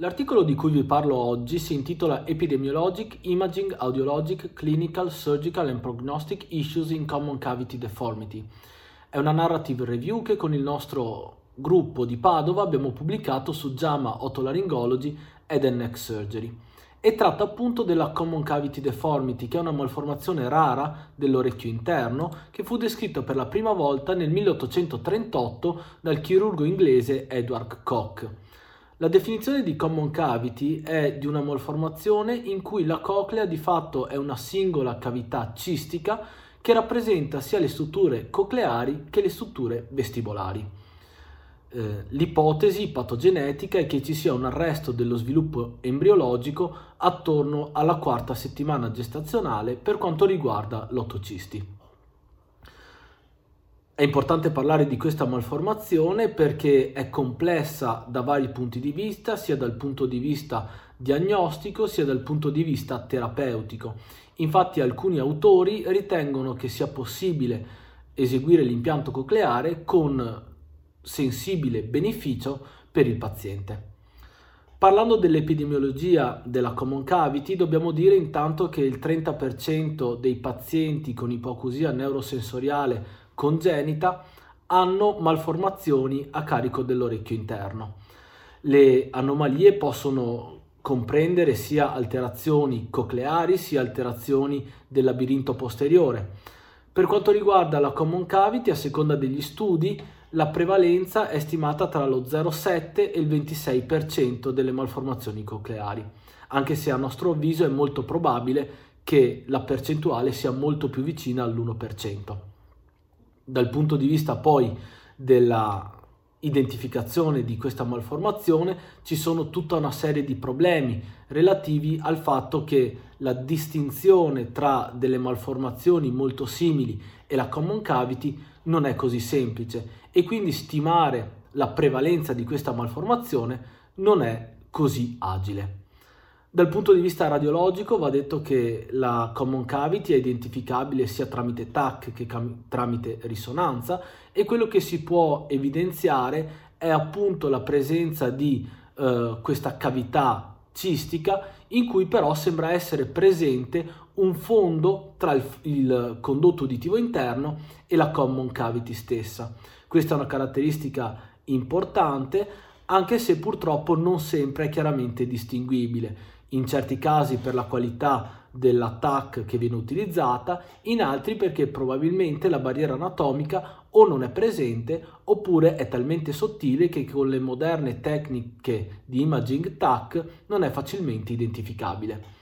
L'articolo di cui vi parlo oggi si intitola Epidemiologic, Imaging, Audiologic, Clinical, Surgical and Prognostic Issues in Common Cavity Deformity. È una narrative review che con il nostro gruppo di Padova abbiamo pubblicato su JAMA Otolaryngology Head Neck Surgery e tratta appunto della Common Cavity Deformity, che è una malformazione rara dell'orecchio interno che fu descritta per la prima volta nel 1838 dal chirurgo inglese Edward Koch. La definizione di common cavity è di una malformazione in cui la coclea di fatto è una singola cavità cistica che rappresenta sia le strutture cocleari che le strutture vestibolari. Eh, l'ipotesi patogenetica è che ci sia un arresto dello sviluppo embriologico attorno alla quarta settimana gestazionale per quanto riguarda l'otocisti. È importante parlare di questa malformazione perché è complessa da vari punti di vista, sia dal punto di vista diagnostico sia dal punto di vista terapeutico. Infatti alcuni autori ritengono che sia possibile eseguire l'impianto cocleare con sensibile beneficio per il paziente. Parlando dell'epidemiologia della common cavity, dobbiamo dire intanto che il 30% dei pazienti con ipoacusia neurosensoriale congenita hanno malformazioni a carico dell'orecchio interno. Le anomalie possono comprendere sia alterazioni cocleari sia alterazioni del labirinto posteriore. Per quanto riguarda la common cavity, a seconda degli studi, la prevalenza è stimata tra lo 0,7 e il 26% delle malformazioni cocleari, anche se a nostro avviso è molto probabile che la percentuale sia molto più vicina all'1% dal punto di vista poi della identificazione di questa malformazione ci sono tutta una serie di problemi relativi al fatto che la distinzione tra delle malformazioni molto simili e la common cavity non è così semplice e quindi stimare la prevalenza di questa malformazione non è così agile. Dal punto di vista radiologico va detto che la common cavity è identificabile sia tramite TAC che cam- tramite risonanza e quello che si può evidenziare è appunto la presenza di eh, questa cavità cistica in cui però sembra essere presente un fondo tra il, il condotto uditivo interno e la common cavity stessa. Questa è una caratteristica importante anche se purtroppo non sempre è chiaramente distinguibile in certi casi per la qualità dell'attack che viene utilizzata, in altri perché probabilmente la barriera anatomica o non è presente oppure è talmente sottile che con le moderne tecniche di imaging TAC non è facilmente identificabile.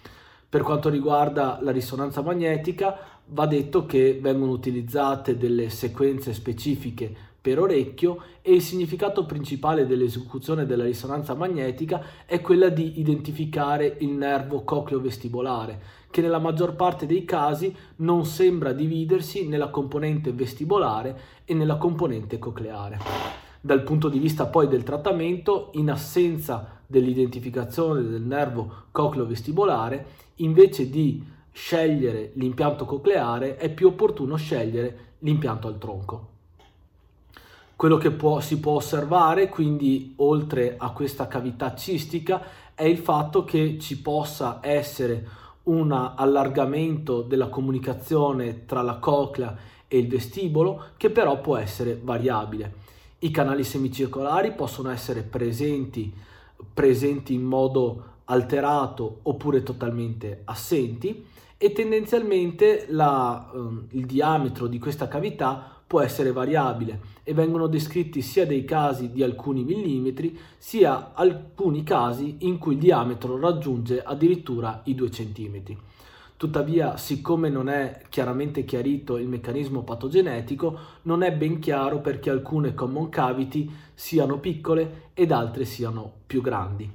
Per quanto riguarda la risonanza magnetica, va detto che vengono utilizzate delle sequenze specifiche per orecchio e il significato principale dell'esecuzione della risonanza magnetica è quella di identificare il nervo cocleo-vestibolare, che nella maggior parte dei casi non sembra dividersi nella componente vestibolare e nella componente cocleare. Dal punto di vista poi del trattamento, in assenza dell'identificazione del nervo cocleo-vestibolare, invece di scegliere l'impianto cocleare è più opportuno scegliere l'impianto al tronco. Quello che può, si può osservare, quindi, oltre a questa cavità cistica, è il fatto che ci possa essere un allargamento della comunicazione tra la coclea e il vestibolo, che però può essere variabile. I canali semicircolari possono essere presenti, presenti in modo alterato oppure totalmente assenti e tendenzialmente la, eh, il diametro di questa cavità può essere variabile e vengono descritti sia dei casi di alcuni millimetri sia alcuni casi in cui il diametro raggiunge addirittura i 2 cm. Tuttavia, siccome non è chiaramente chiarito il meccanismo patogenetico, non è ben chiaro perché alcune common cavity siano piccole ed altre siano più grandi.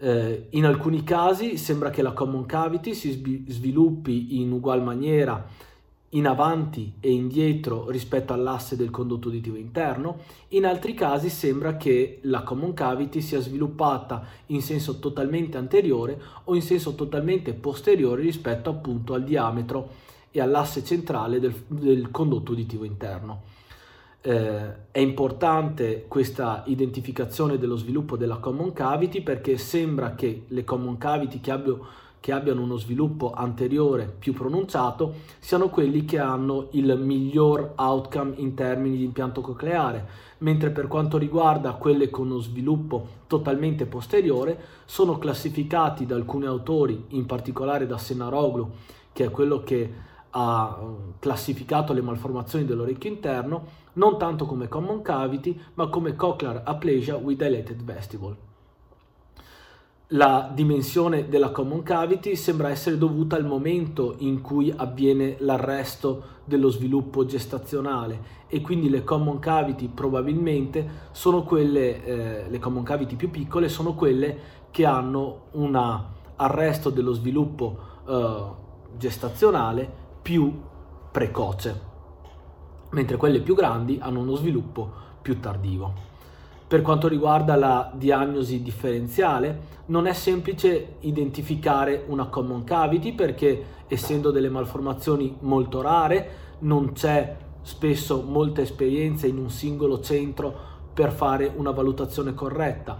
Eh, in alcuni casi sembra che la common cavity si sviluppi in ugual maniera in avanti e indietro rispetto all'asse del condotto uditivo interno, in altri casi sembra che la common cavity sia sviluppata in senso totalmente anteriore o in senso totalmente posteriore rispetto appunto al diametro e all'asse centrale del, del condotto uditivo interno. Eh, è importante questa identificazione dello sviluppo della common cavity perché sembra che le common cavity che, abbia, che abbiano uno sviluppo anteriore più pronunciato siano quelli che hanno il miglior outcome in termini di impianto cocleare, mentre per quanto riguarda quelle con uno sviluppo totalmente posteriore sono classificati da alcuni autori, in particolare da Senaroglu, che è quello che ha classificato le malformazioni dell'orecchio interno, non tanto come common cavity, ma come cochlear aplasia with dilated vestibule. La dimensione della common cavity sembra essere dovuta al momento in cui avviene l'arresto dello sviluppo gestazionale e quindi le common cavity probabilmente sono quelle, eh, le common cavity più piccole sono quelle che hanno un arresto dello sviluppo eh, gestazionale più precoce mentre quelle più grandi hanno uno sviluppo più tardivo. Per quanto riguarda la diagnosi differenziale, non è semplice identificare una common cavity perché essendo delle malformazioni molto rare non c'è spesso molta esperienza in un singolo centro per fare una valutazione corretta.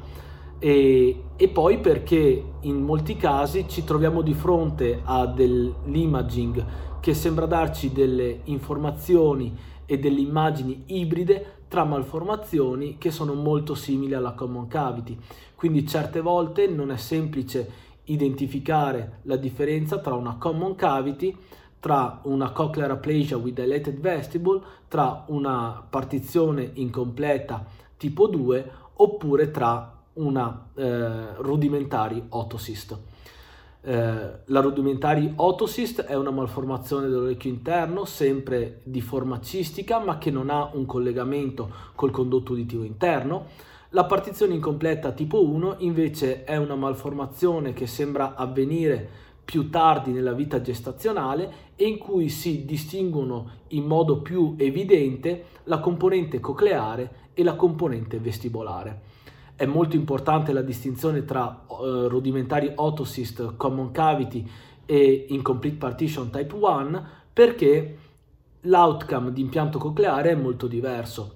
E, e, poi perché in molti casi ci troviamo di fronte a dell'imaging che sembra darci delle informazioni e delle immagini ibride tra malformazioni che sono molto simili alla common cavity. Quindi certe volte non è semplice identificare la differenza tra una common cavity, tra una cochlear aplasia with dilated vestibule, tra una partizione incompleta tipo 2 oppure tra una eh, rudimentary otocyst. Eh, la rudimentary otocyst è una malformazione dell'orecchio interno, sempre di forma cistica, ma che non ha un collegamento col condotto uditivo interno. La partizione incompleta tipo 1 invece è una malformazione che sembra avvenire più tardi nella vita gestazionale e in cui si distinguono in modo più evidente la componente cocleare e la componente vestibolare è molto importante la distinzione tra uh, rudimentari otocyst, common cavity e incomplete partition type 1 perché l'outcome di impianto cocleare è molto diverso.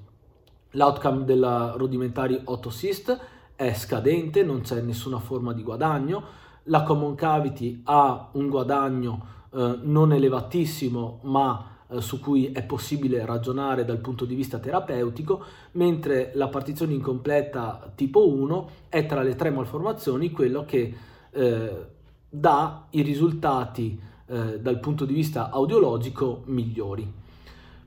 L'outcome della rudimentari otocyst è scadente, non c'è nessuna forma di guadagno, la common cavity ha un guadagno uh, non elevatissimo ma eh, su cui è possibile ragionare dal punto di vista terapeutico, mentre la partizione incompleta tipo 1 è tra le tre malformazioni quello che eh, dà i risultati eh, dal punto di vista audiologico migliori.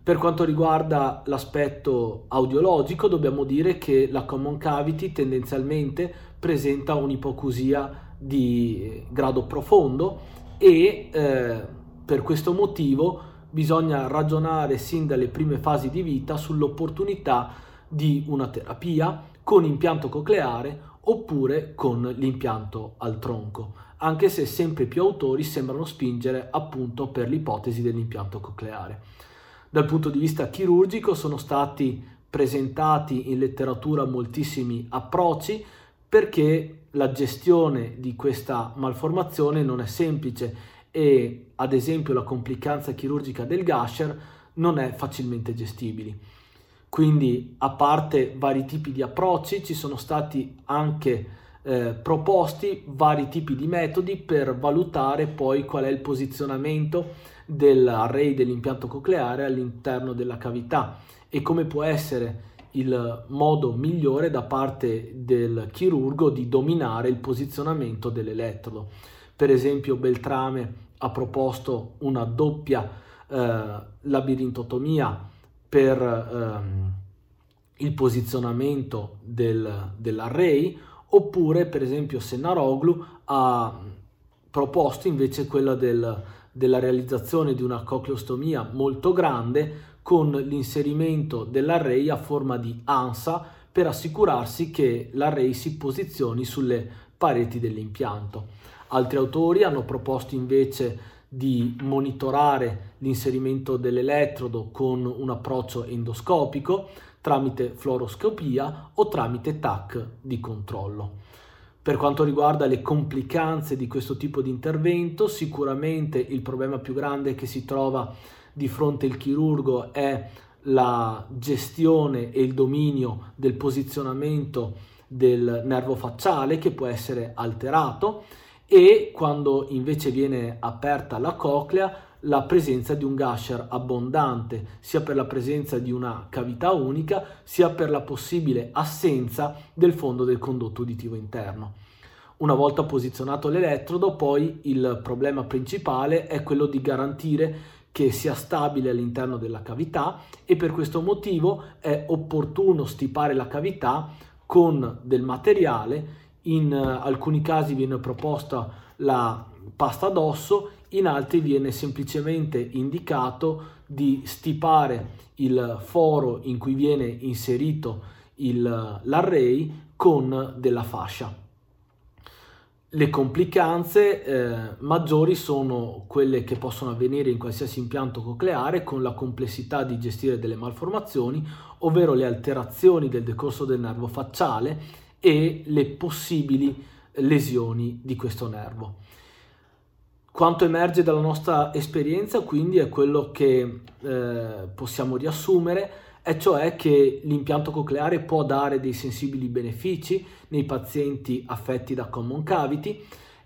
Per quanto riguarda l'aspetto audiologico, dobbiamo dire che la common cavity tendenzialmente presenta un'ipocusia di grado profondo e eh, per questo motivo bisogna ragionare sin dalle prime fasi di vita sull'opportunità di una terapia con impianto cocleare oppure con l'impianto al tronco, anche se sempre più autori sembrano spingere appunto per l'ipotesi dell'impianto cocleare. Dal punto di vista chirurgico sono stati presentati in letteratura moltissimi approcci perché la gestione di questa malformazione non è semplice e ad esempio la complicanza chirurgica del Gasher non è facilmente gestibile. Quindi a parte vari tipi di approcci ci sono stati anche eh, proposti vari tipi di metodi per valutare poi qual è il posizionamento dell'array dell'impianto cocleare all'interno della cavità e come può essere il modo migliore da parte del chirurgo di dominare il posizionamento dell'elettrodo. Per esempio Beltrame ha proposto una doppia eh, labirintotomia per ehm, il posizionamento del, dell'array, oppure per esempio Sennaroglu ha proposto invece quella del, della realizzazione di una cocleostomia molto grande con l'inserimento dell'array a forma di ansa per assicurarsi che l'array si posizioni sulle pareti dell'impianto. Altri autori hanno proposto invece di monitorare l'inserimento dell'elettrodo con un approccio endoscopico tramite fluoroscopia o tramite TAC di controllo. Per quanto riguarda le complicanze di questo tipo di intervento, sicuramente il problema più grande che si trova di fronte il chirurgo è la gestione e il dominio del posizionamento del nervo facciale che può essere alterato e quando invece viene aperta la coclea la presenza di un gusher abbondante, sia per la presenza di una cavità unica, sia per la possibile assenza del fondo del condotto uditivo interno. Una volta posizionato l'elettrodo, poi il problema principale è quello di garantire che sia stabile all'interno della cavità e per questo motivo è opportuno stipare la cavità con del materiale in eh, alcuni casi viene proposta la pasta d'osso, in altri viene semplicemente indicato di stipare il foro in cui viene inserito il, l'array con della fascia. Le complicanze eh, maggiori sono quelle che possono avvenire in qualsiasi impianto cocleare con la complessità di gestire delle malformazioni, ovvero le alterazioni del decorso del nervo facciale e le possibili lesioni di questo nervo. Quanto emerge dalla nostra esperienza quindi è quello che eh, possiamo riassumere, e cioè che l'impianto cocleare può dare dei sensibili benefici nei pazienti affetti da common cavity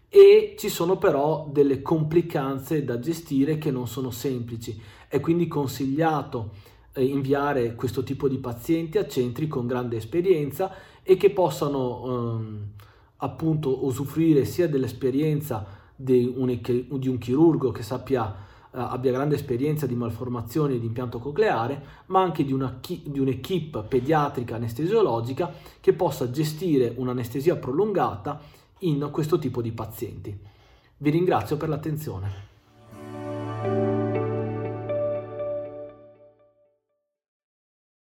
e ci sono però delle complicanze da gestire che non sono semplici. È quindi consigliato eh, inviare questo tipo di pazienti a centri con grande esperienza e che possano ehm, appunto usufruire sia dell'esperienza di un, di un chirurgo che sappia eh, abbia grande esperienza di malformazioni di impianto cocleare, ma anche di, una, di un'equipe pediatrica anestesiologica che possa gestire un'anestesia prolungata in questo tipo di pazienti. Vi ringrazio per l'attenzione.